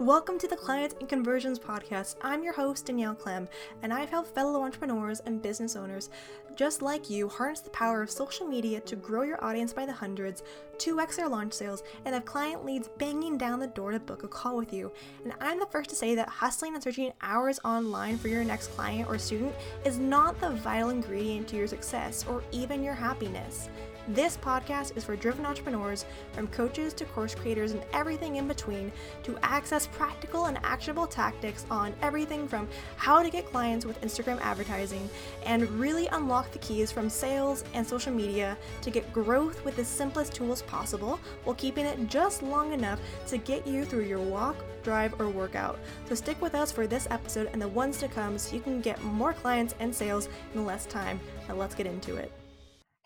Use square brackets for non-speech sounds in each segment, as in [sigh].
Welcome to the Clients and Conversions Podcast. I'm your host, Danielle Clem, and I've helped fellow entrepreneurs and business owners just like you harness the power of social media to grow your audience by the hundreds, 2x their launch sales, and have client leads banging down the door to book a call with you. And I'm the first to say that hustling and searching hours online for your next client or student is not the vital ingredient to your success or even your happiness. This podcast is for driven entrepreneurs, from coaches to course creators and everything in between, to access practical and actionable tactics on everything from how to get clients with Instagram advertising and really unlock the keys from sales and social media to get growth with the simplest tools possible while keeping it just long enough to get you through your walk, drive, or workout. So stick with us for this episode and the ones to come so you can get more clients and sales in less time. Now let's get into it.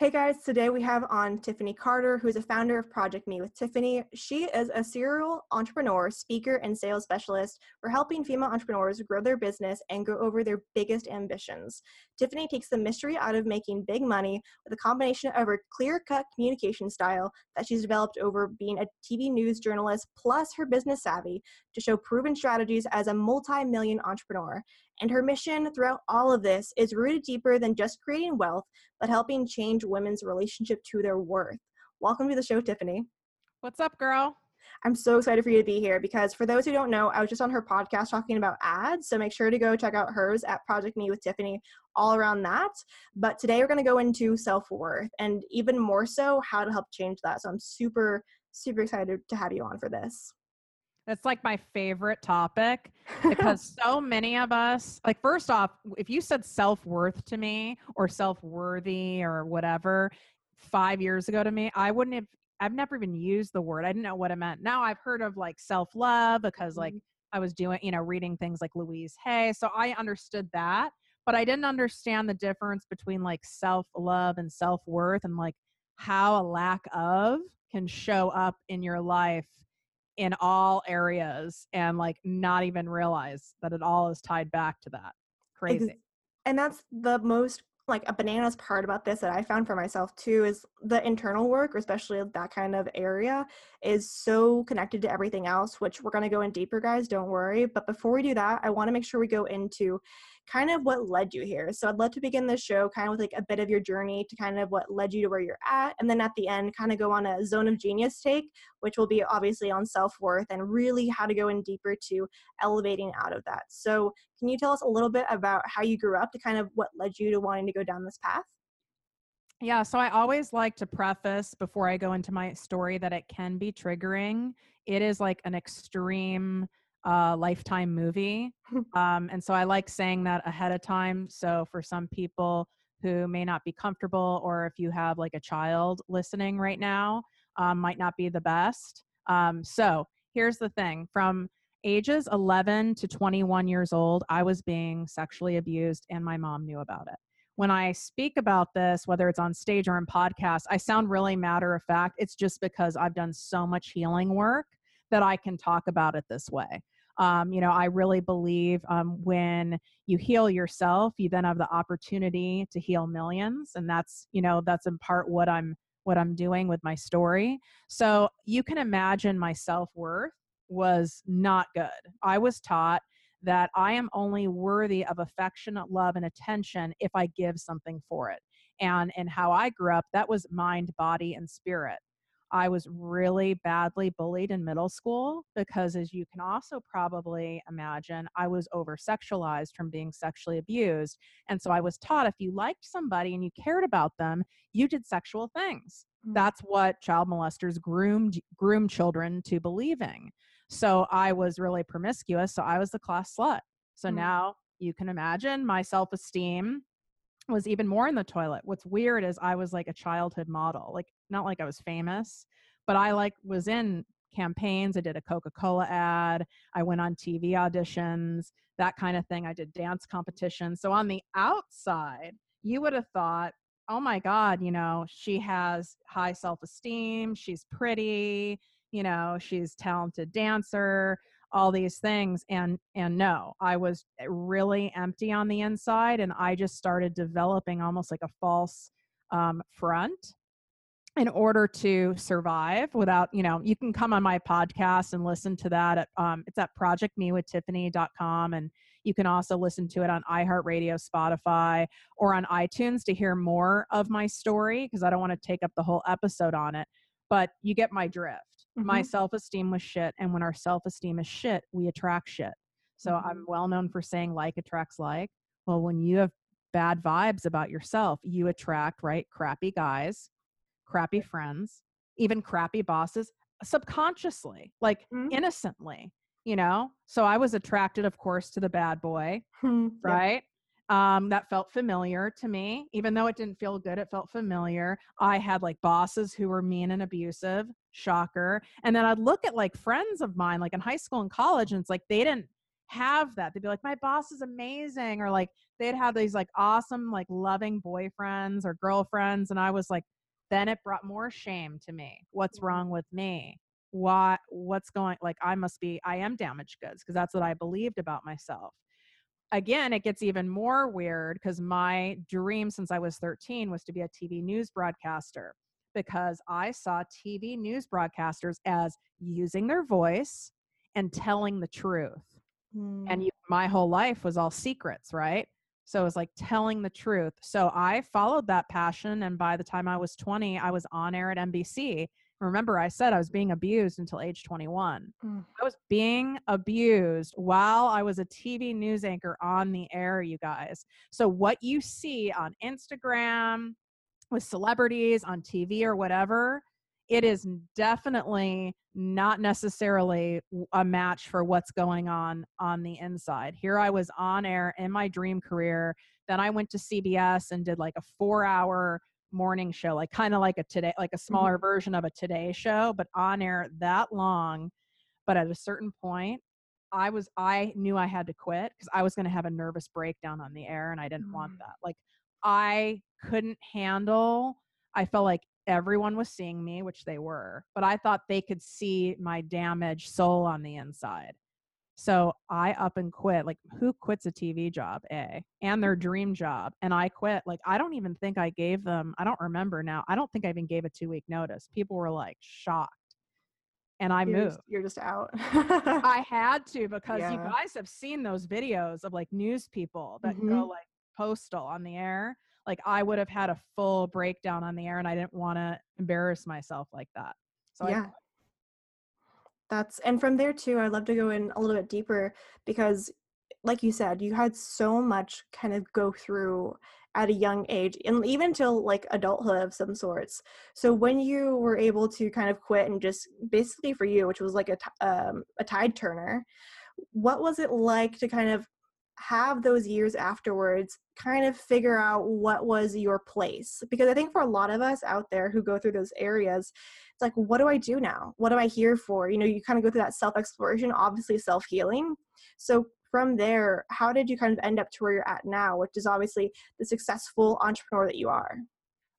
Hey guys, today we have on Tiffany Carter, who's a founder of Project Me with Tiffany. She is a serial entrepreneur, speaker, and sales specialist for helping female entrepreneurs grow their business and go over their biggest ambitions. Tiffany takes the mystery out of making big money with a combination of her clear cut communication style that she's developed over being a TV news journalist, plus her business savvy to show proven strategies as a multi million entrepreneur. And her mission throughout all of this is rooted deeper than just creating wealth, but helping change women's relationship to their worth. Welcome to the show, Tiffany. What's up, girl? I'm so excited for you to be here because for those who don't know, I was just on her podcast talking about ads. So make sure to go check out hers at Project Me with Tiffany, all around that. But today we're going to go into self worth and even more so how to help change that. So I'm super, super excited to have you on for this. It's like my favorite topic [laughs] because so many of us, like, first off, if you said self worth to me or self worthy or whatever five years ago to me, I wouldn't have, I've never even used the word. I didn't know what it meant. Now I've heard of like self love because, like, mm-hmm. I was doing, you know, reading things like Louise Hay. So I understood that, but I didn't understand the difference between like self love and self worth and like how a lack of can show up in your life in all areas and like not even realize that it all is tied back to that. Crazy. And that's the most like a bananas part about this that I found for myself too is the internal work, especially that kind of area, is so connected to everything else, which we're going to go in deeper, guys. Don't worry. But before we do that, I want to make sure we go into kind of what led you here. So I'd love to begin this show kind of with like a bit of your journey to kind of what led you to where you're at. And then at the end, kind of go on a zone of genius take, which will be obviously on self worth and really how to go in deeper to elevating out of that. So can you tell us a little bit about how you grew up to kind of what led you to wanting to go down this path? Yeah, so I always like to preface before I go into my story that it can be triggering. It is like an extreme uh, lifetime movie. [laughs] um, and so I like saying that ahead of time. So for some people who may not be comfortable, or if you have like a child listening right now, um, might not be the best. Um, so here's the thing from ages 11 to 21 years old, I was being sexually abused, and my mom knew about it. When I speak about this, whether it's on stage or in podcast, I sound really matter of fact. It's just because I've done so much healing work that I can talk about it this way. Um, you know, I really believe um, when you heal yourself, you then have the opportunity to heal millions, and that's you know that's in part what I'm what I'm doing with my story. So you can imagine my self worth was not good. I was taught that I am only worthy of affectionate love and attention if I give something for it. And and how I grew up, that was mind, body, and spirit. I was really badly bullied in middle school because, as you can also probably imagine, I was over sexualized from being sexually abused. And so I was taught if you liked somebody and you cared about them, you did sexual things. Mm-hmm. That's what child molesters groomed groom children to believing. So I was really promiscuous. So I was the class slut. So mm-hmm. now you can imagine my self esteem was even more in the toilet. What's weird is I was like a childhood model. Like not like I was famous, but I like was in campaigns. I did a Coca-Cola ad. I went on TV auditions, that kind of thing. I did dance competitions. So on the outside, you would have thought, "Oh my god, you know, she has high self-esteem, she's pretty, you know, she's talented dancer." all these things and and no i was really empty on the inside and i just started developing almost like a false um, front in order to survive without you know you can come on my podcast and listen to that at um, it's at projectmewithtiffany.com and you can also listen to it on iheartradio spotify or on itunes to hear more of my story because i don't want to take up the whole episode on it but you get my drift mm-hmm. my self-esteem was shit and when our self-esteem is shit we attract shit so mm-hmm. i'm well known for saying like attracts like well when you have bad vibes about yourself you attract right crappy guys crappy friends, even crappy bosses subconsciously, like mm-hmm. innocently, you know? So I was attracted, of course, to the bad boy, [laughs] right? Um, that felt familiar to me. Even though it didn't feel good, it felt familiar. I had like bosses who were mean and abusive, shocker. And then I'd look at like friends of mine, like in high school and college, and it's like they didn't have that. They'd be like, my boss is amazing. Or like they'd have these like awesome, like loving boyfriends or girlfriends. And I was like, then it brought more shame to me. What's mm-hmm. wrong with me? What what's going like i must be i am damaged goods because that's what i believed about myself. Again it gets even more weird because my dream since i was 13 was to be a tv news broadcaster because i saw tv news broadcasters as using their voice and telling the truth. Mm. and you, my whole life was all secrets right so it was like telling the truth. So I followed that passion. And by the time I was 20, I was on air at NBC. Remember, I said I was being abused until age 21. Mm. I was being abused while I was a TV news anchor on the air, you guys. So, what you see on Instagram with celebrities on TV or whatever, it is definitely not necessarily a match for what's going on on the inside. Here I was on air in my dream career. Then I went to CBS and did like a four hour morning show, like kind of like a today, like a mm-hmm. smaller mm-hmm. version of a today show, but on air that long. But at a certain point, I was, I knew I had to quit because I was going to have a nervous breakdown on the air and I didn't mm-hmm. want mm. that. Like I couldn't handle, I felt like everyone was seeing me, which they were, but I thought they could see my damaged soul on the inside. So I up and quit. Like, who quits a TV job, A, and their dream job? And I quit. Like, I don't even think I gave them, I don't remember now. I don't think I even gave a two week notice. People were like shocked. And I you're moved. Just, you're just out. I [laughs] had to because yeah. you guys have seen those videos of like news people that mm-hmm. go like postal on the air like I would have had a full breakdown on the air and I didn't want to embarrass myself like that. So yeah. I, that's and from there too, I'd love to go in a little bit deeper because like you said, you had so much kind of go through at a young age and even till like adulthood of some sorts. So when you were able to kind of quit and just basically for you, which was like a, um, a tide turner, what was it like to kind of have those years afterwards kind of figure out what was your place because i think for a lot of us out there who go through those areas it's like what do i do now? What am i here for? You know you kind of go through that self exploration obviously self healing so from there how did you kind of end up to where you're at now which is obviously the successful entrepreneur that you are?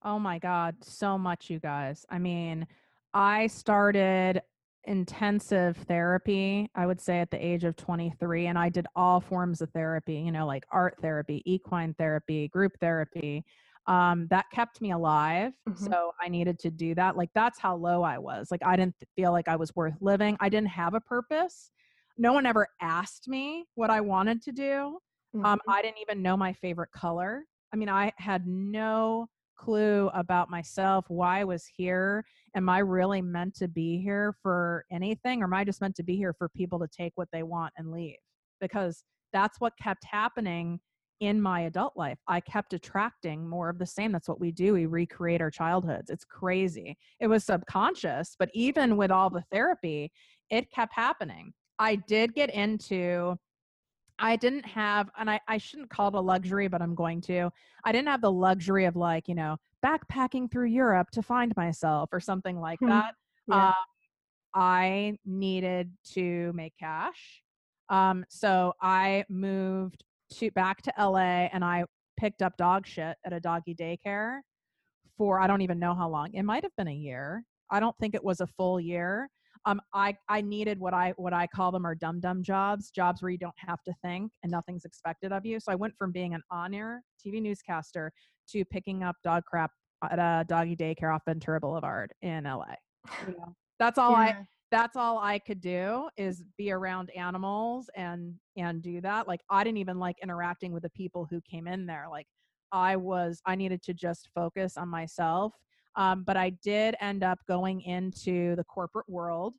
Oh my god so much you guys. I mean i started intensive therapy, I would say, at the age of 23. And I did all forms of therapy, you know, like art therapy, equine therapy, group therapy. Um, that kept me alive. Mm-hmm. So I needed to do that. Like, that's how low I was. Like, I didn't feel like I was worth living. I didn't have a purpose. No one ever asked me what I wanted to do. Um, mm-hmm. Um, I didn't even know my favorite color. I mean, I had no clue about myself, why I was here. Am I really meant to be here for anything, or am I just meant to be here for people to take what they want and leave? Because that's what kept happening in my adult life. I kept attracting more of the same. That's what we do. We recreate our childhoods. It's crazy. It was subconscious, but even with all the therapy, it kept happening. I did get into I didn't have, and I, I shouldn't call it a luxury, but I'm going to. I didn't have the luxury of like, you know, backpacking through Europe to find myself or something like hmm. that. Yeah. Um, I needed to make cash. Um, so I moved to back to LA and I picked up dog shit at a doggy daycare for I don't even know how long. It might have been a year. I don't think it was a full year um, I I needed what I what I call them are dumb dumb jobs, jobs where you don't have to think and nothing's expected of you. So I went from being an on-air TV newscaster to picking up dog crap at a doggy daycare off Ventura Boulevard in LA. You know, that's all yeah. I that's all I could do is be around animals and and do that. Like I didn't even like interacting with the people who came in there. Like I was I needed to just focus on myself. Um, but I did end up going into the corporate world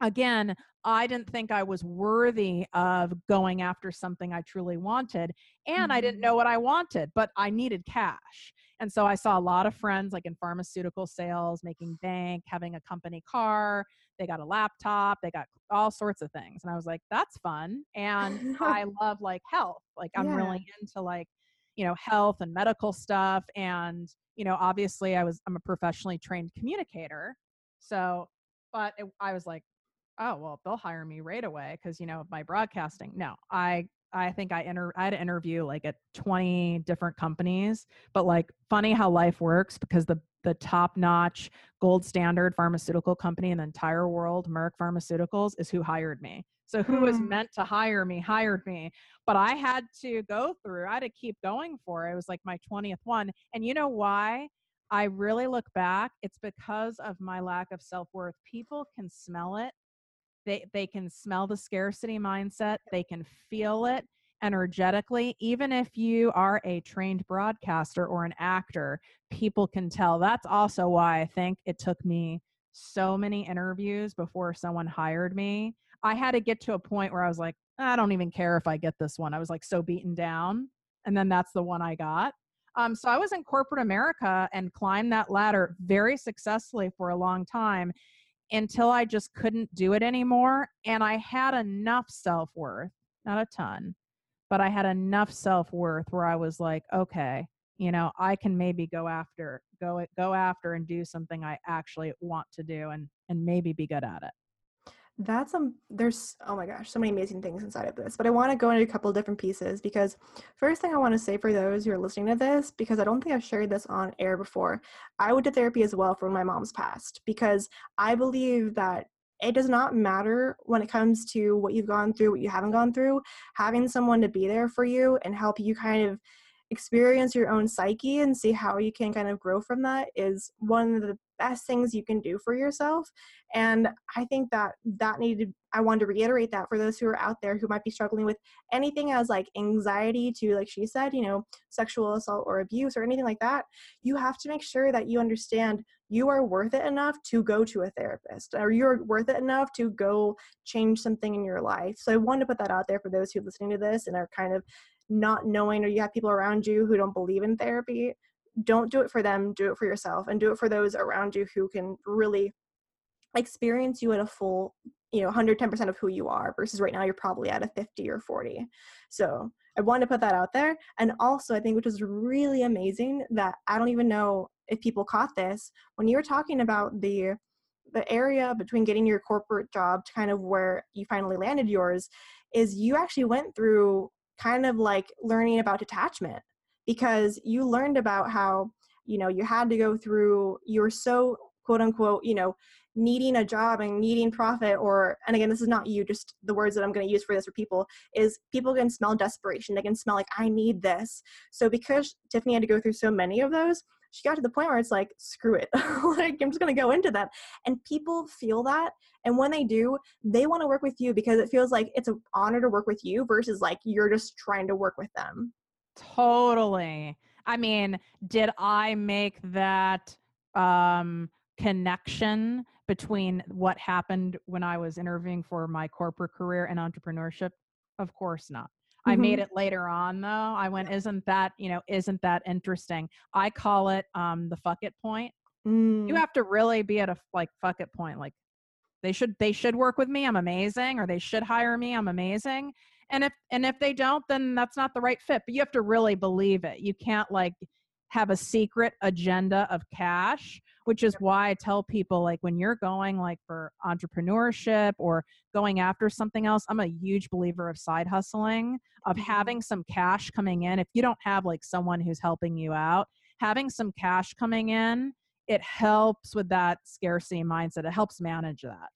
again, I didn't think I was worthy of going after something I truly wanted. And mm-hmm. I didn't know mm-hmm. what I wanted, but I needed cash. And so I saw a lot of friends like in pharmaceutical sales, making bank, having a company car. They got a laptop, they got all sorts of things. And I was like, that's fun. And I [laughs] love like health. Like I'm yeah. really into like, you know, health and medical stuff. And, you know, obviously I was, I'm a professionally trained communicator. So, but it, I was like, oh well they'll hire me right away because you know my broadcasting no i i think i enter i had to interview like at 20 different companies but like funny how life works because the the top notch gold standard pharmaceutical company in the entire world merck pharmaceuticals is who hired me. So who was hmm. meant to hire me hired me. But i had to go through i had to keep going for it. it was like my 20th one. And you know why I really look back, it's because of my lack of self worth. People can smell it. They they can smell the scarcity mindset. They can feel it energetically even if you are a trained broadcaster or an actor people can tell. That's also why i think it took me so many interviews before someone hired me. I had to get to a point where i was like i don't even care if i get this one. I was like so beaten down and then that's the one i got. Um, so i was in corporate america and climbed that ladder very successfully for a long time until I just couldn't do it anymore. And I had enough self worth, not a ton, but I had enough self worth where I was like, okay, you know, I can maybe go after, go, go after and do something I actually want to do and, and maybe be good at it. That's um there's oh my gosh so many amazing things inside of this but i want to go into a couple different pieces because first thing i want to say for those who are listening to this because i don't think i've shared this on air before i went to therapy as well for my mom's past because i believe that it does not matter when it comes to what you've gone through what you haven't gone through having someone to be there for you and help you kind of experience your own psyche and see how you can kind of grow from that is one of the best things you can do for yourself and i think that that needed i wanted to reiterate that for those who are out there who might be struggling with anything as like anxiety to like she said you know sexual assault or abuse or anything like that you have to make sure that you understand you are worth it enough to go to a therapist or you're worth it enough to go change something in your life. So i wanted to put that out there for those who are listening to this and are kind of not knowing or you have people around you who don't believe in therapy don't do it for them do it for yourself and do it for those around you who can really experience you at a full you know 110% of who you are versus right now you're probably at a 50 or 40 so i wanted to put that out there. And also i think which is really amazing that i don't even know if people caught this when you were talking about the the area between getting your corporate job to kind of where you finally landed yours is you actually went through kind of like learning about detachment because you learned about how you know you had to go through you were so quote unquote you know needing a job and needing profit or and again this is not you just the words that i'm going to use for this for people is people can smell desperation. They can smell like i need this. So because tiffany had to go through so many of those she got to the point where it's like screw it. [laughs] Like i'm just going to go into them. And people feel that and when they do they want to work with you because it feels like it's an honor to work with you versus like you're just trying to work with them totally i mean did i make that um connection between what happened when i was interviewing for my corporate career and entrepreneurship of course not Mm-hmm. I made mm-hmm. it later on though. I went, isn't that, you know, isn't that interesting? I call it um the fuck it point. Mm. You have to really be at a like fuck it point. Like they should they should work with me. I'm amazing, or they should hire me. I'm amazing. And if and if they don't, then that's not the right fit. But you have to really believe it. You can't like have a secret agenda of cash which is why i tell people like when you're going like for entrepreneurship or going after something else i'm a huge believer of side hustling of mm-hmm. having some cash coming in if you don't have like someone who's helping you out having some cash coming in it helps with that scarcity mindset it helps manage that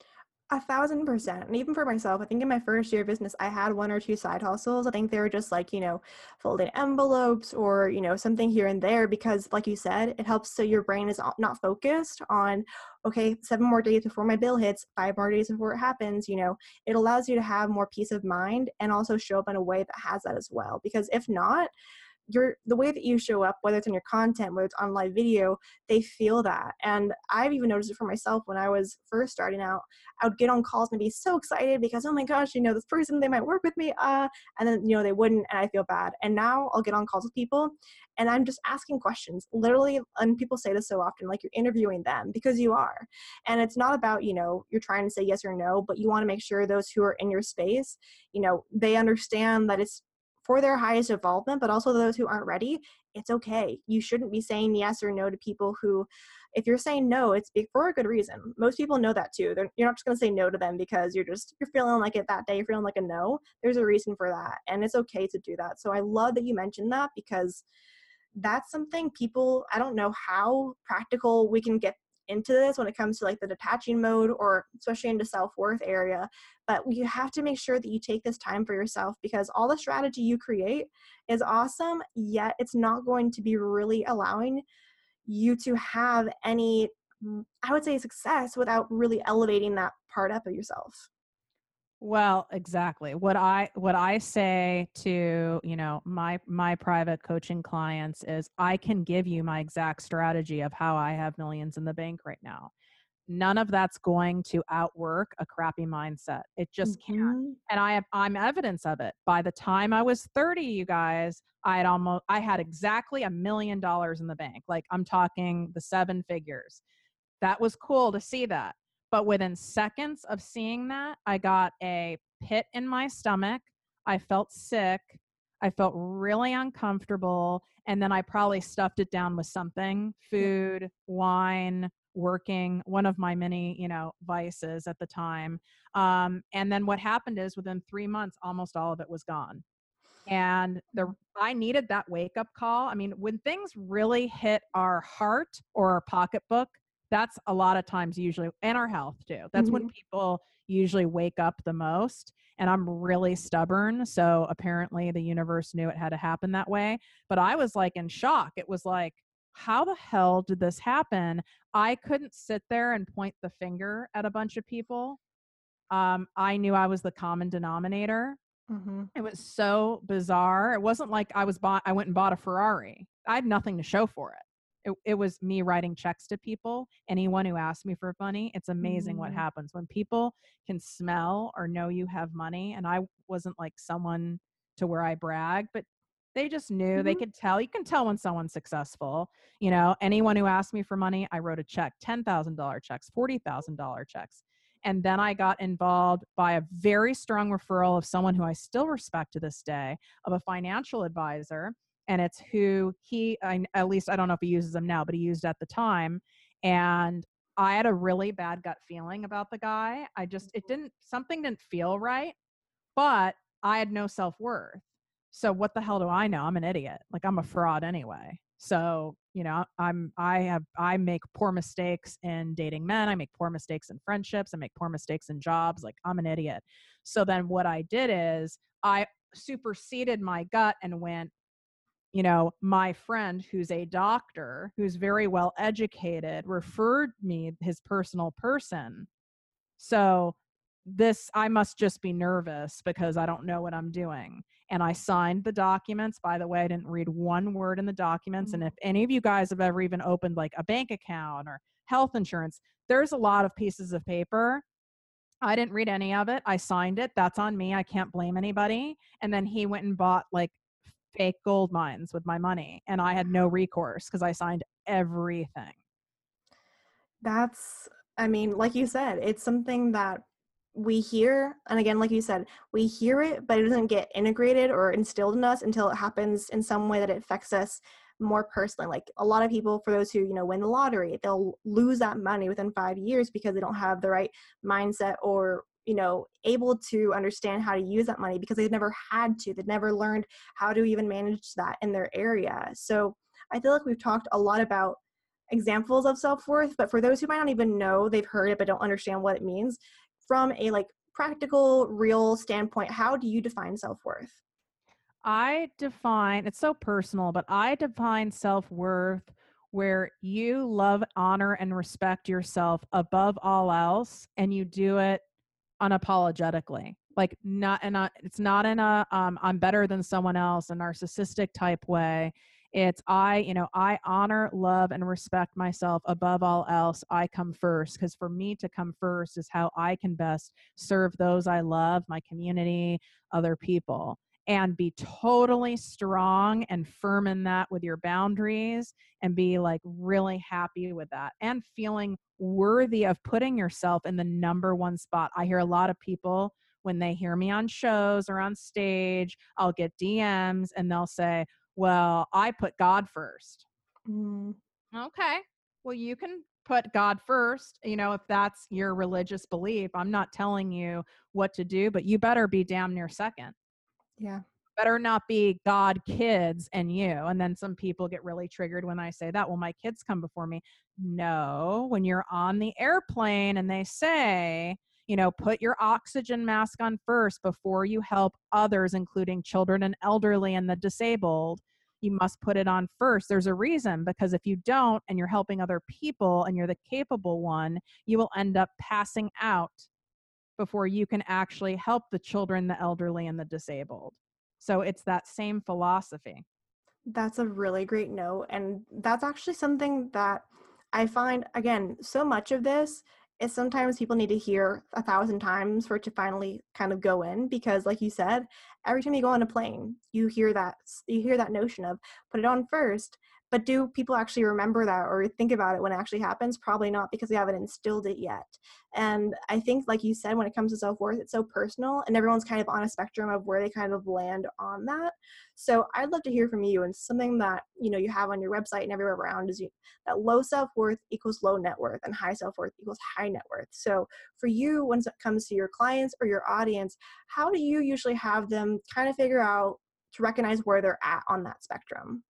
A thousand percent. And even for myself, I think in my first year of business, I had one or two side hustles. I think they were just like, you know, folding envelopes or, you know, something here and there because, like you said, it helps so your brain is not focused on, okay, seven more days before my bill hits, five more days before it happens. You know, it allows you to have more peace of mind and also show up in a way that has that as well. Because if not, your the way that you show up whether it's in your content whether it's on live video they feel that. And i've even noticed it for myself when i was first starting out i would get on calls and be so excited because oh my gosh you know this person they might work with me uh and then you know they wouldn't and i feel bad. And now i'll get on calls with people and i'm just asking questions literally and people say this so often like you're interviewing them because you are. And it's not about you know you're trying to say yes or no but you want to make sure those who are in your space you know they understand that it's for their highest involvement, but also those who aren't ready, it's okay. You shouldn't be saying yes or no to people who, if you're saying no, it's for a good reason. Most people know that too. They're, you're not just going to say no to them because you're just, you're feeling like it that day, you're feeling like a no. There's a reason for that. And it's okay to do that. So I love that you mentioned that because that's something people, I don't know how practical we can get into this when it comes to like the detaching mode or especially into self-worth area but you have to make sure that you take this time for yourself because all the strategy you create is awesome yet it's not going to be really allowing you to have any i would say success without really elevating that part up of yourself well, exactly. What I what I say to, you know, my my private coaching clients is I can give you my exact strategy of how I have millions in the bank right now. None of that's going to outwork a crappy mindset. It just mm-hmm. can't. And I have I'm evidence of it. By the time I was 30, you guys, I had almost I had exactly a million dollars in the bank. Like I'm talking the seven figures. That was cool to see that but within seconds of seeing that, I got a pit in my stomach. I felt sick. I felt really uncomfortable. And then I probably stuffed it down with something food, wine, working, one of my many, you know, vices at the time. Um, and then what happened is within three months, almost all of it was gone. And the mm. I needed that wake up call. I mean, when things really hit our heart or our pocketbook, that's a lot of times usually and our health too that's mm-hmm. when people usually wake up the most and i'm really stubborn so apparently the universe knew it had to happen that way but i was like in shock it was like how the hell did this happen i couldn't sit there and point the finger at a bunch of people um, i knew i was the common denominator mm-hmm. it was so bizarre it wasn't like i was bought i went and bought a ferrari i had nothing to show for it it, it was me writing checks to people anyone who asked me for money it's amazing mm. what happens when people can smell or know you have money and i wasn't like someone to where i brag but they just knew mm-hmm. they could tell you can tell when someone's successful you know anyone who asked me for money i wrote a check $10000 checks $40000 checks and then I got involved by a very strong referral of someone who I still respect to this day, of a financial advisor and it's who he I, at least i don't know if he uses them now but he used at the time and i had a really bad gut feeling about the guy i just it mm-hmm. didn't something didn't feel right but i had no self-worth so what the hell do i know? I'm an idiot like i'm a fraud anyway so you know i'm i have i make poor mistakes in dating men i make poor mistakes in friendships i make poor mistakes in jobs like i'm an idiot so then what i did is i superseded my gut and went you know, my friend who's a doctor, who's very well educated, referred me his personal person. So this, I must just be nervous because I don't know what I'm doing. And I signed the documents. By the way, I didn't read one word in the documents. And mm. if any of you guys have ever even opened like a bank account or health insurance, there's a lot of pieces of paper I didn't read any of it. I signed it. That's on me. I can't blame anybody. And then he went and bought like fake gold mines with my money and I had no recourse because I signed everything. That's, I mean, like you said, it's something that we hear, and again, like you said, we hear it, but it doesn't get integrated or instilled in us until it happens in some way that it affects us more personally. Like a lot of people, for those who, you know, win the lottery, they'll lose that money within five years because they don't have the right mindset or you know able to understand how to use that money because they've never had to they've never learned how to even manage that in their area so i feel like we've talked a lot about examples of self-worth but for those who might not even know they've heard it but don't understand what it means from a like practical, real standpoint, how do you define self worth? I define it's so personal, but I define self worth where you love, honor, and respect yourself above all else, and you do it unapologetically. Like not and it's not in a um, I'm better than someone else, a narcissistic type way. It's I, you know, I honor, love, and respect myself above all else. I come first because for me to come first is how I can best serve those I love, my community, other people and be totally strong and firm in that with your boundaries and be like really happy with that and feeling worthy of putting yourself in the number one spot. I hear a lot of people when they hear me on shows or on stage, I'll get DMs and they'll say, Well, I put God first. Mm. Okay. Well, you can put God first, you know, if that's your religious belief. I'm not telling you what to do, but you better be damn near second. Yeah. Better not be God, kids, and you. And then some people get really triggered when I say that. Well, my kids come before me. No, when you're on the airplane and they say, you know, put your oxygen mask on first before you help others, including children and elderly and the disabled. You must put it on first. There's a reason because if you don't and you're helping other people and you're the capable one, you will end up passing out before you can actually help the children, the elderly, and the disabled. So it's that same philosophy. That's a really great note. And that's actually something that I find, again, so much of this is sometimes people need to hear a thousand times for it to finally kind of go in because like you said every time you go on a plane you hear that you hear that notion of put it on first but do people actually remember that or think about it when it actually happens? Probably not because they haven't instilled it yet. And I think, like you said, when it comes to self worth, it's so personal and everyone's kind of on a spectrum of where they kind of land on that. So I'd love to hear from you and something that you know you have on your website and everywhere around is you, that low self worth equals low net worth and high self worth equals high net worth. So for you, when it comes to your clients or your audience, how do you usually have them kind of figure out to recognize where they're at on that spectrum?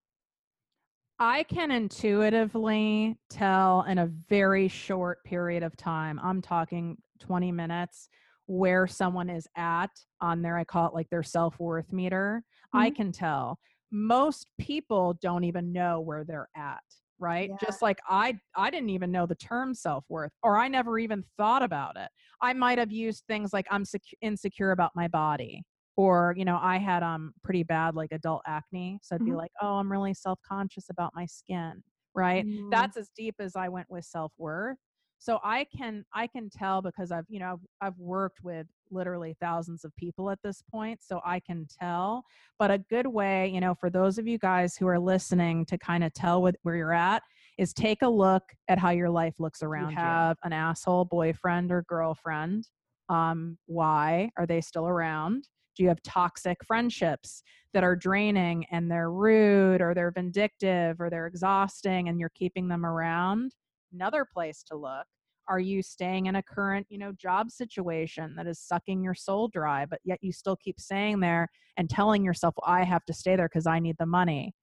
I can intuitively tell in a very short period of time, I'm talking 20 minutes, where someone is at on their, I call it like their self worth meter. Mm-hmm. I can tell. Most people don't even know where they're at right yeah. just like i i didn't even know the term self-worth or i never even thought about it i might have used things like i'm sec- insecure about my body or you know i had um pretty bad like adult acne so i'd mm-hmm. be like oh i'm really self-conscious about my skin right? Mm-hmm. that's as deep as i went with self-worth. So i can i can tell because i've you know I've, I've worked with literally thousands of people at this point so i can tell. But a good way you know for those of you guys who are listening to kind of tell what, where you're at is take a look at how your life looks around you. have. An asshole boyfriend or girlfriend um, why are they still around you have toxic friendships that are draining and they're rude or they're vindictive or they're exhausting and you're keeping them around? Another place to look. Are you staying in a current, you know, job situation that is sucking your soul dry, but yet you still keep staying there and telling yourself, well, I have to stay there because I need the money?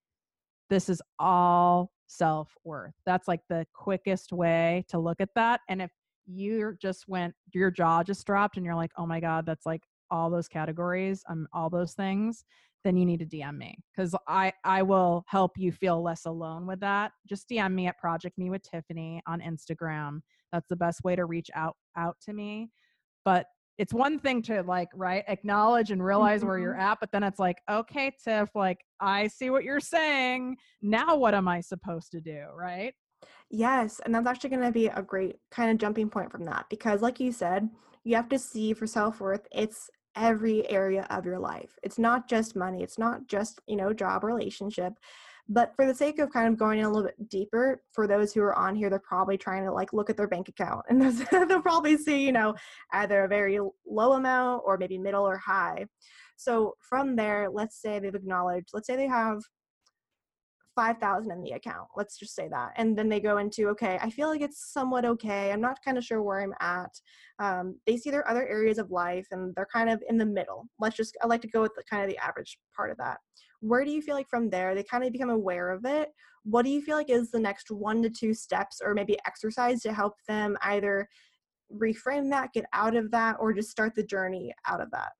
This is all self worth. That's like the quickest way to look at that. And if you just went, your jaw just dropped and you're like, oh my God, that's like all those categories, um, all those things, then you need to DM me because I I will help you feel less alone with that. Just DM me at Project Me with Tiffany on Instagram. That's the best way to reach out out to me. But it's one thing to like right acknowledge and realize mm-hmm. where you're mm-hmm. at but then it's like okay tiff like i see what you're saying now what am i supposed to do right yes and that's actually going to be a great kind of jumping point from that because like you said you have to see for self-worth it's every area of your life. It's not just money, it's not just, you know, job relationship. But for the sake of kind of going in a little bit deeper, for those who are on here, they're probably trying to like look at their bank account [laughs] and they'll probably see, you know, either a very low amount or maybe middle or high. So from there, let's say they've acknowledged, let's say they have 5000 in the account let's just say that and then they go into okay i feel like it's somewhat okay i'm not kind of sure where i'm at um, they see their other areas of life and they're kind of in the middle let's just i like to go with the kind of the average part of that where do you feel like from there they kind of become aware of it what do you feel like is the next one to two steps or maybe exercise to help them either reframe that, get out of that, or just start the journey out of that?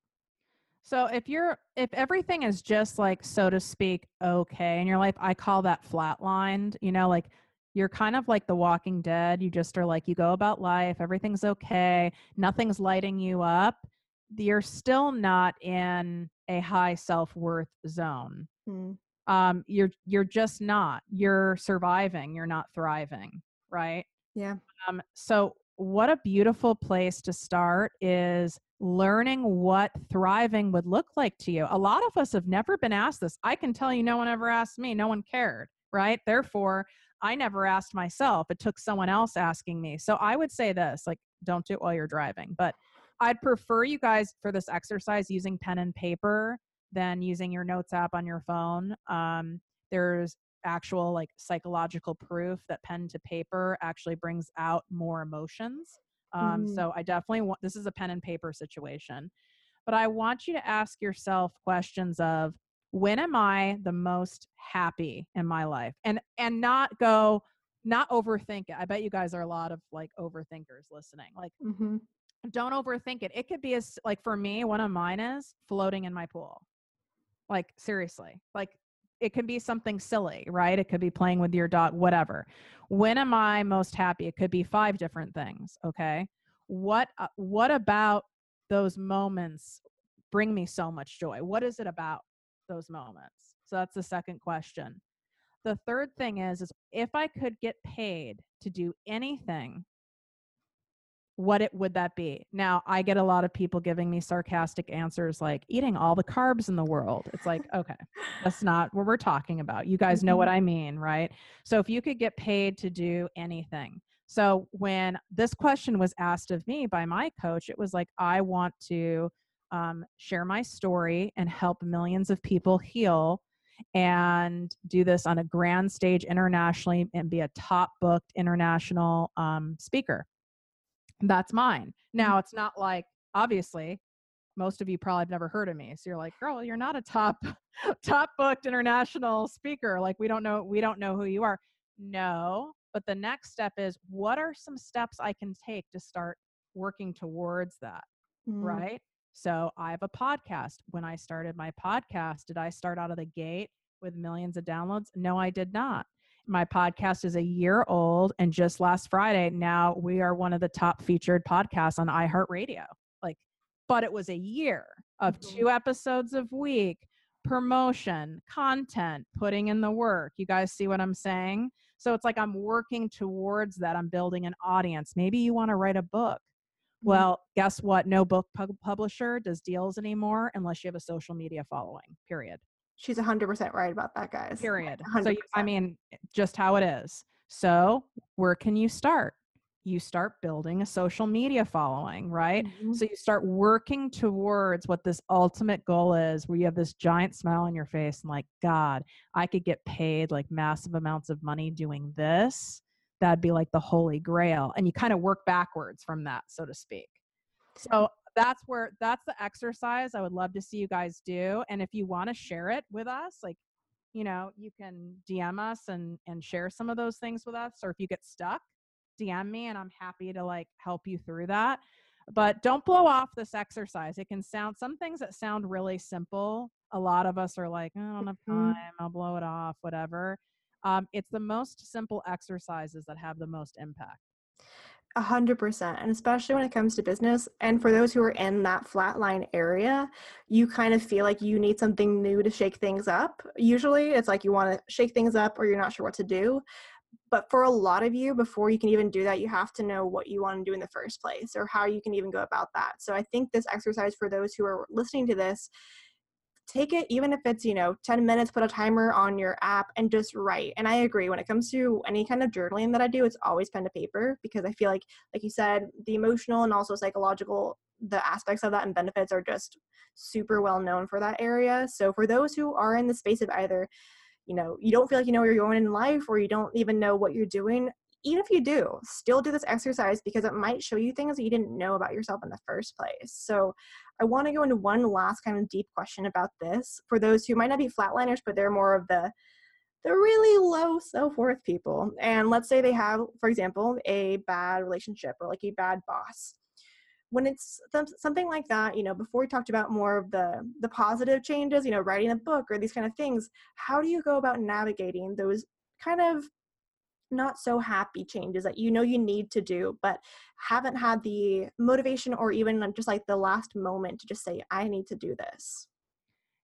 So if you're if everything is just like so to speak okay in your life, I call that flatlined, you know, like you're kind of like the walking dead. You just are like you go about life, everything's okay, nothing's lighting you up. You're still not in a high self-worth zone. Mm. Um you're you're just not. You're surviving, you're not thriving, right? Yeah. Um so what a beautiful place to start is learning what thriving would look like to you. A lot of us have never been asked this. I can tell you, no one ever asked me, no one cared, right? Therefore, I never asked myself. It took someone else asking me. So I would say this like, don't do it while you're driving. But I'd prefer you guys for this exercise using pen and paper than using your notes app on your phone. Um, there's actual like psychological proof that pen to paper actually brings out more emotions um, mm. So I definitely want this is a pen and paper situation, but I want you to ask yourself questions of when am I the most happy in my life, and and not go not overthink it. I bet you guys are a lot of like overthinkers listening. Like, mm-hmm. don't overthink it. It could be as like for me, one of mine is floating in my pool. Like seriously, like it can be something silly, right? It could be playing with your dog, whatever. When am I most happy? It could be five different things, okay? What uh, what about those moments bring me so much joy? What is it about those moments? So that's the second question. The third thing is is if I could get paid to do anything what it would that be? Now i get a lot of people giving me sarcastic answers like eating all the carbs in the world. It's like [laughs] okay that's not what we're talking about. You guys know what mm-hmm. i mean right? So if you could get paid to do anything. So when this question was asked of me by my coach it was like i want to um, share my story and help millions of people heal and do this on a grand stage internationally and be a top booked international um, speaker that's mine. Mm-hmm. Now, it's not like, obviously, most of you probably have never heard of me. So you're like, girl, you're not a top, [laughs] top booked international speaker. Like, we don't know, we don't know who you are. No, but the next step is what are some steps I can take to start working towards that? Mm. Right. So I have a podcast. When I started my podcast, did I start out of the gate with millions of downloads? No, I did not my podcast is a year old and just last friday now we are one of the top featured podcasts on iheartradio. Like but it was a year of mm-hmm. two episodes a week promotion content putting in the work. You guys see what i'm saying? So it's like i'm working towards that. I'm building an audience. Maybe you want to write a book. Mm-hmm. well guess what? No book publisher does deals anymore unless you have a social media following period she's 100% right about that guys period. 100%. so i mean just how it is. So where can you start? You start building a social media following right? Mm-hmm. so you start working towards what this ultimate goal is where you have this giant smile on your face and like god i could get paid like massive amounts of money doing this. That'd be like the holy grail and you kind of work backwards from that so to speak. So that's where that's the exercise I would love to see you guys do. And if you want to share it with us, like, you know, you can DM us and and share some of those things with us. Or if you get stuck, DM me and I'm happy to like help you through that. But don't blow off this exercise. It can sound some things that sound really simple. A lot of us are like, I don't have mm-hmm. time, I'll blow it off, whatever. Um, it's the most simple exercises that have the most impact. A hundred percent. And especially when it comes to business. And for those who are in that flatline area, you kind of feel like you need something new to shake things up. Usually it's like you want to shake things up or you're not sure what to do. But for a lot of you, before you can even do that, you have to know what you want to do in the first place or how you can even go about that. So I think this exercise for those who are listening to this take it even if it's you know 10 minutes put a timer on your app and just write and i agree when it comes to any kind of journaling that i do it's always pen to paper because i feel like like you said the emotional and also psychological the aspects of that and benefits are just super well known for that area so for those who are in the space of either you know you don't feel like you know where you're going in life or you don't even know what you're doing even if you do, still do this exercise because it might show you things that you didn't know about yourself in the first place. So, I want to go into one last kind of deep question about this. For those who might not be flatliners, but they're more of the the really low self-worth people. And let's say they have for example a bad relationship or like a bad boss. When it's th- something like that you know before we talked about more of the the positive changes you know writing a book or these kind of things how do you go about navigating those kind of not so happy changes that you know you need to do but haven't had the motivation or even just like the last moment to just say i need to do this.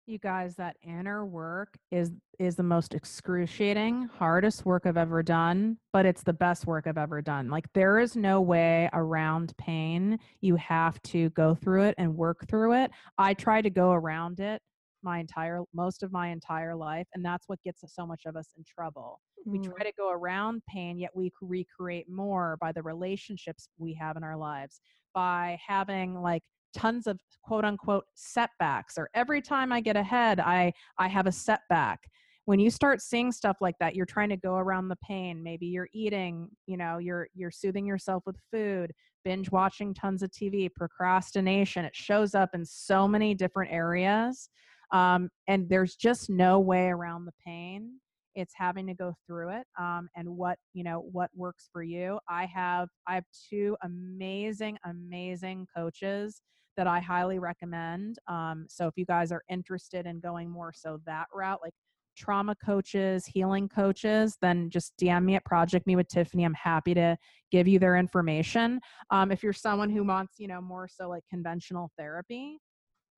You guys that inner work is is the most excruciating hardest work i've ever done but it's the best work i've ever done. Like there is no way around pain. You have to go through it and work through it. I try to go around it my entire most of my entire life and that's what gets so much of us in trouble. Mm. we try to go around pain yet we recreate more by the relationships we have in our lives by having like tons of quote unquote setbacks or every time i get ahead i i have a setback. When you start seeing stuff like that you're trying to go around the pain maybe you're eating you know you're you're soothing yourself with food binge watching tons of tv procrastination it shows up in so many different areas um, and there's just no way around the pain it's having to go through it um, and what you know what works for you i have i have two amazing amazing coaches that I highly recommend. Um, so if you guys are interested in going more so that route, like trauma coaches, healing coaches, then just DM me at Project Me with Tiffany. I'm happy to give you their information. Um, if you're someone who wants, you know, more so like conventional therapy,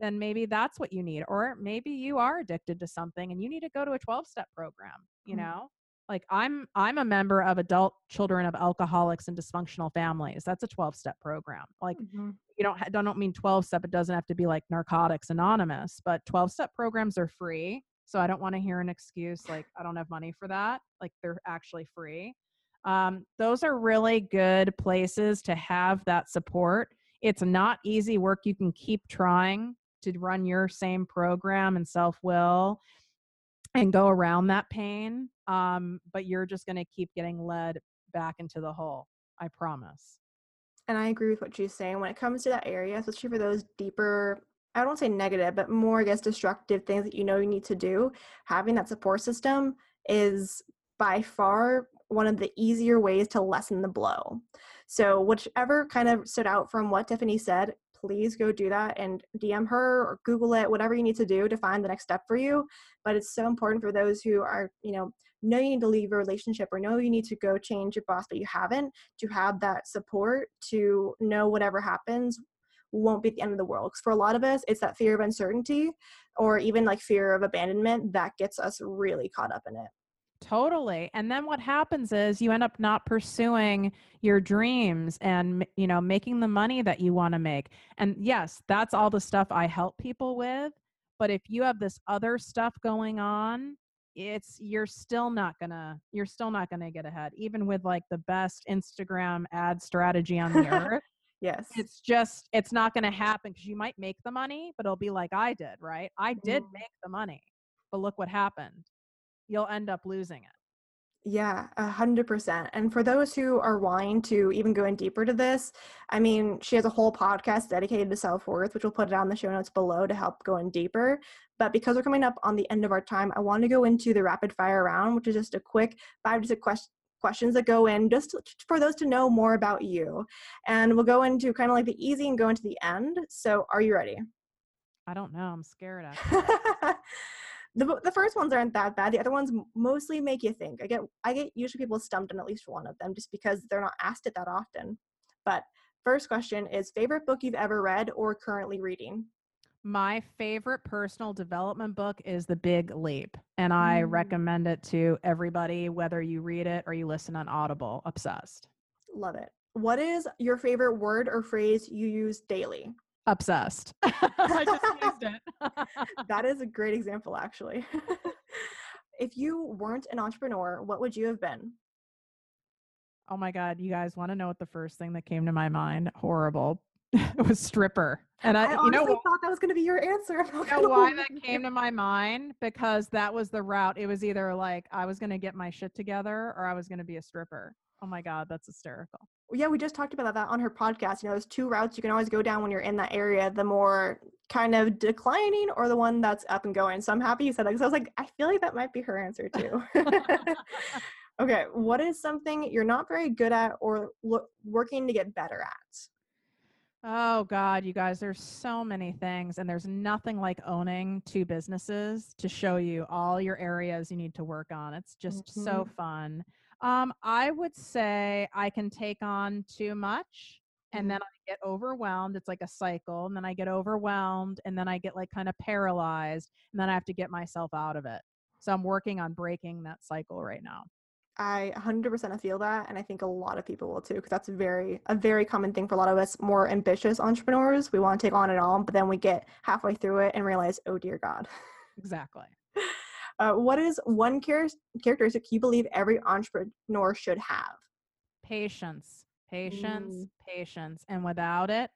then maybe that's what you need. Or maybe you are addicted to something and you need to go to a 12 step program, you mm-hmm. know? Like I'm I'm a member of adult children of alcoholics and dysfunctional families. That's a 12 step program. Like mm-hmm you don't I don't mean 12 step it doesn't have to be like narcotics anonymous but 12 step programs are free so i don't want to hear an excuse like i don't have money for that like they're actually free um, those are really good places to have that support it's not easy work you can keep trying to run your same program and self-will and go around that pain um, but you're just going to keep getting led back into the hole i promise and I agree with what she's saying. When it comes to that area, especially for those deeper, I don't say negative, but more, I guess, destructive things that you know you need to do, having that support system is by far one of the easier ways to lessen the blow. So, whichever kind of stood out from what Tiffany said, please go do that and DM her or Google it, whatever you need to do to find the next step for you. But it's so important for those who are, you know, know you need to leave a relationship or know you need to go change your boss, but you haven't, to have that support to know whatever happens won't be the end of the world. Because for a lot of us, it's that fear of uncertainty or even like fear of abandonment that gets us really caught up in it. Totally. And then what happens is you end up not pursuing your dreams and you know making the money that you want to make. And yes, that's all the stuff I help people with, but if you have this other stuff going on, it's you're still not going to you're still not going to get ahead even with like the best Instagram ad strategy on the [laughs] earth. Yes. It's just it's not going to happen cuz you might make the money, but it'll be like I did, right? I did mm. make the money. But look what happened you'll end up losing it. Yeah, a hundred percent. And for those who are wanting to even go in deeper to this, I mean, she has a whole podcast dedicated to self worth, which we'll put it on the show notes below to help go in deeper. But because we're coming up on the end of our time, I want to go into the rapid fire round, which is just a quick five to six questions questions that go in just for those to know more about you. And we'll go into kind of like the easy and go into the end. So, are you ready? I don't know. I'm scared. [laughs] the, the first ones aren't that bad the other ones mostly make you think i get i get usually people stumped on at least one of them just because they're not asked it that often but first question is favorite book you've ever read or currently reading my favorite personal development book is The Big Leap, and I mm. recommend it to everybody, whether you read it or you listen on Audible. Obsessed. Love it. What is your favorite word or phrase you use daily? Obsessed. [laughs] I just [laughs] used it. [laughs] that is a great example, actually. if you weren't an entrepreneur, what would you have been? Oh my God, you guys want to know what the first thing that came to my mind? Horrible. it was stripper. And I, I you know, thought that was going to be your answer. You know why that came to my mind? Because that was the route. It was either like I was going to get my shit together or I was going to be a stripper. Oh my God, that's hysterical yeah, we just talked about that on her podcast. You know, there's two routes you can always go down when you're in that area. The more kind of declining or the one that's up and going? So I'm happy you said that because I was like, I feel like that might be her answer too. [laughs] [laughs] okay, what is something you're not very good at or lo- working to get better at? Oh God, you guys, there's so many things, and there's nothing like owning two businesses to show you all your areas you need to work on. It's just mm-hmm. so fun. Um, I would say I can take on too much and mm-hmm. then I get overwhelmed. It's like a cycle, and then I get overwhelmed, and then I get like kind of paralyzed, and then I have to get myself out of it. So I'm working on breaking that cycle right now. I 100% feel that, and I think a lot of people will too, because that's very a very common thing for a lot of us more ambitious entrepreneurs. We want to take on it all, but then we get halfway through it and realize, oh dear God. Exactly. [laughs] Uh, what is one char- characteristic you believe every entrepreneur should have? Patience, patience, mm. patience, and without it,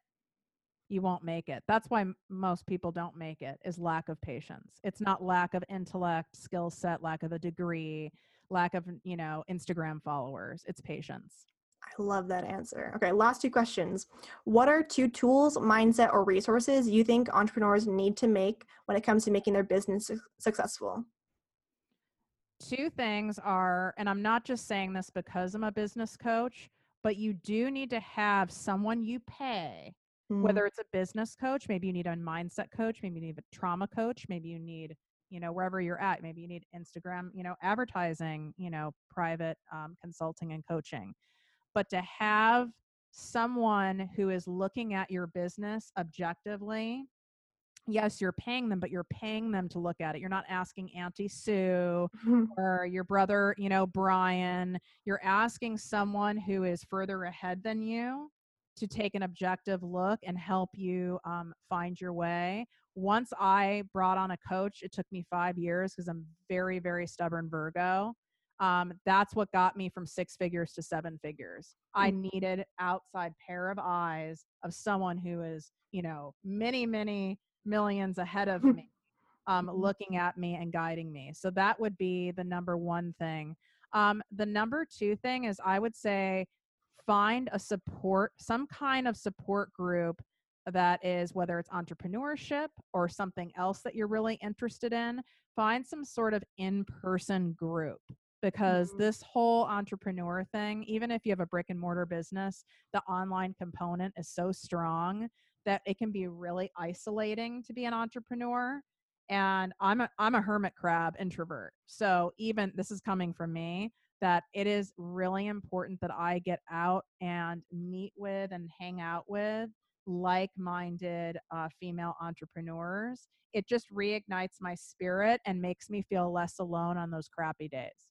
you won't make it. That's why m- most people don't make it. Is lack of patience. It's not lack of intellect, skill set, lack of a degree lack of, you know, Instagram followers. It's patience. I love that answer. Okay, last two questions. What are two tools, mindset, or resources you think entrepreneurs need to make when it comes to making their business su- successful? Two things are, and I'm not just saying this because I'm a business coach, but you do need to have someone you pay, mm. whether it's a business coach, maybe you need a mindset coach, maybe you need a trauma coach, maybe you need you know wherever you're at maybe you need instagram you know advertising you know private um, consulting and coaching but to have someone who is looking at your business objectively yes you're paying them but you're paying them to look at it you're not asking auntie sue [laughs] or your brother you know brian you're asking someone who is further ahead than you to take an objective look and help you um, find your way once I brought on a coach, it took me five years because I'm very, very stubborn Virgo. Um, that's what got me from six figures to seven figures. I mm. needed outside pair of eyes of someone who is, you know, many, many millions ahead of me, um, mm-hmm. looking at me and guiding me. So that would be the number one thing. Um, the number two thing is I would say find a support, some kind of support group that is whether it's entrepreneurship or something else that you're really interested in, find some sort of in person group because mm-hmm. this whole entrepreneur thing, even if you have a brick and mortar business, the online component is so strong that it can be really isolating to be an entrepreneur. And I'm a I'm a hermit crab introvert. So even this is coming from me that it is really important that I get out and meet with and hang out with like minded uh, female entrepreneurs, it just reignites my spirit and makes me feel less alone on those crappy days.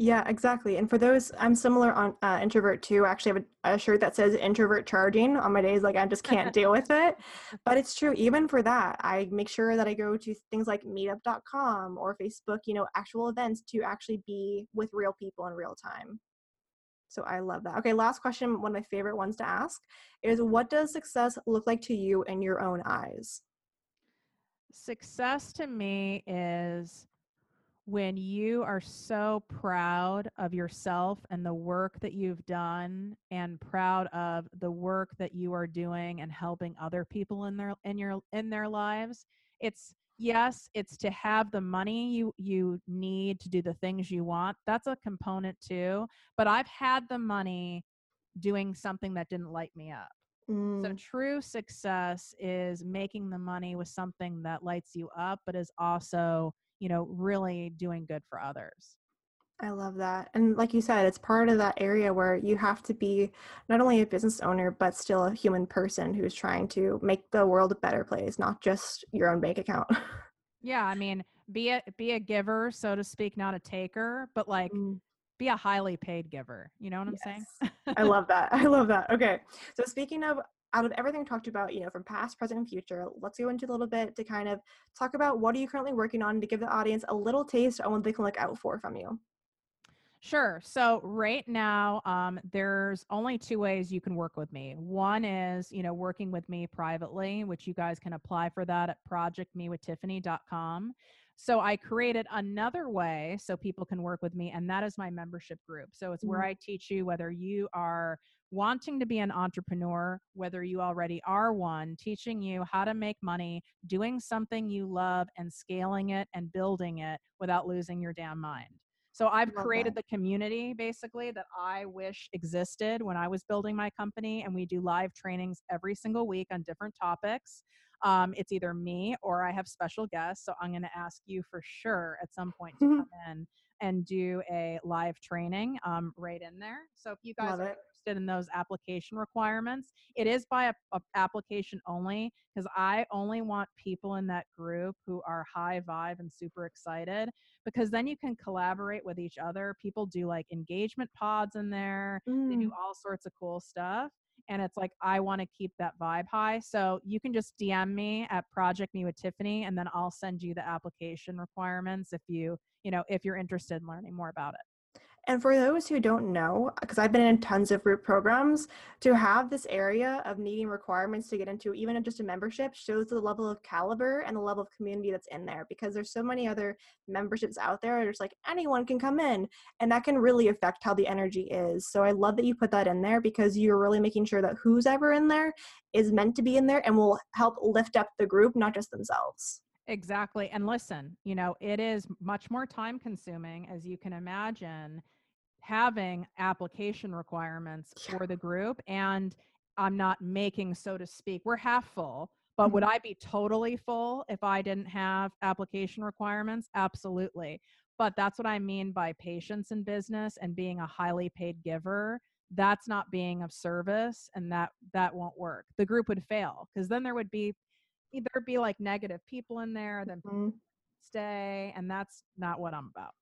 Yeah, exactly. And for those, I'm similar on uh, introvert too. I actually have a, a, shirt that says introvert charging on my days like I just can't deal with it. [laughs] But it's true. Even for that, I make sure that I go to things like meetup.com or Facebook, you know, actual events to actually be with real people in real time. So I love that. Okay, last question, one of my favorite ones to ask is what does success look like to you in your own eyes? Success to me is when you are so proud of yourself and the work that you've done and proud of the work that you are doing and helping other people in their in your in their lives it's yes it's to have the money you you need to do the things you want that's a component too but i've had the money doing something that didn't light me up mm. so true success is making the money with something that lights you up but is also you know really doing good for others I love that. And like you said, it's part of that area where you have to be not only a business owner, but still a human person who's trying to make the world a better place, not just your own bank account. [laughs] yeah. I mean, be a, be a giver, so to speak, not a taker, but like mm. be a highly paid giver. You know what I'm yes. saying? I love that. [laughs] I love that. Okay. So speaking of out of everything talked about, you know, from past, present, and future, let's go into a little bit to kind of talk about what are you currently working on to give the audience a little taste on what they can look out for from you. Sure. So right now, um, there's only two ways you can work with me. One is, you know, working with me privately, which you guys can apply for that at projectmewithtiffany.com. So I created another way so people can work with me, and that is my membership group. So it's where Mhm. I teach you whether you are wanting to be an entrepreneur, whether you already are one, teaching you how to make money, doing something you love, and scaling it and building it without losing your damn mind. So I've created the community basically that I wish existed when I was building my company, and we do live trainings every single week on different topics. Um, it's either me or I have special guests. So I'm going to ask you for sure at some point to [laughs] come in and do a live training um, right in there. So if you guys Love are it. interested in those application requirements, it is by a, a application only because I only want people in that group who are high vibe and super excited because then you can collaborate with each other. People do like engagement pods in there. They do Mm. all sorts of cool stuff. And it's like, I want to keep that vibe high. So you can just DM me at Project Me with Tiffany, and then I'll send you the application requirements if you, you know, if you're interested in learning more about it. And for those who don't know, because I've been in tons of group programs, to have this area of needing requirements to get into even just a membership shows the level of caliber and the level of community that's in there because there's so many other memberships out there. There's like anyone can come in, and that can really affect how the energy is. So I love that you put that in there because you're really making sure that who's ever in there is meant to be in there and will help lift up the group, not just themselves. Exactly. And listen, you know, it is much more time consuming, as you can imagine, having application requirements for the group. And I'm not making, so to speak, we're half full. But would I be totally full if I didn't have application requirements? Absolutely. But that's what I mean by patience in business and being a highly paid giver. That's not being of service and that that won't work. The group would fail because then there would be there'd be like negative people in there, then Mhm. stay, and that's not what I'm about.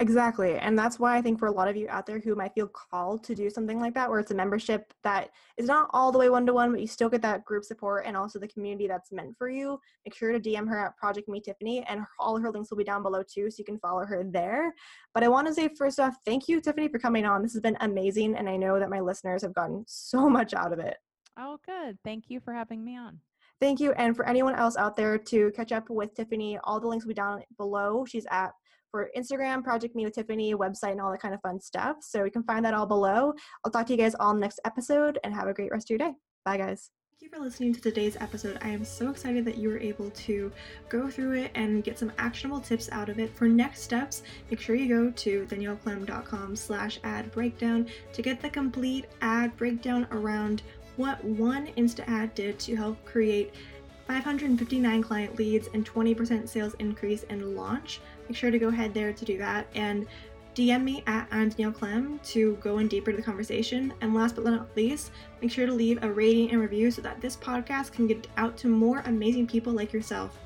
Exactly. And that's why I think for a lot of you out there who might feel called to do something like that, where it's a membership that is not all the way one to one, but you still get that group support and also the community that's meant for you, make sure to DM her at Project Me Tiffany, and all her links will be down below too, so you can follow her there. But I want to say first off, thank you, Tiffany, for coming on. This has been amazing, and I know that my listeners have gotten so much out of it. Oh, good. Thank you for having me on. Thank you. And for anyone else out there to catch up with Tiffany, all the links will be down below. She's at for Instagram, Project Me with Tiffany, website, and all that kind of fun stuff. So you can find that all below. I'll talk to you guys all next episode and have a great rest of your day. Bye, guys. Thank you for listening to today's episode. I am so excited that you were able to go through it and get some actionable tips out of it. For next steps, make sure you go to danielleclem.com slash ad breakdown to get the complete ad breakdown around what one Insta ad did to help create 559 client leads and 20% sales increase in launch. Make sure to go ahead there to do that and DM me at I'm Danielle Clem to go in deeper to the conversation. And last but not least, make sure to leave a rating and review so that this podcast can get out to more amazing people like yourself.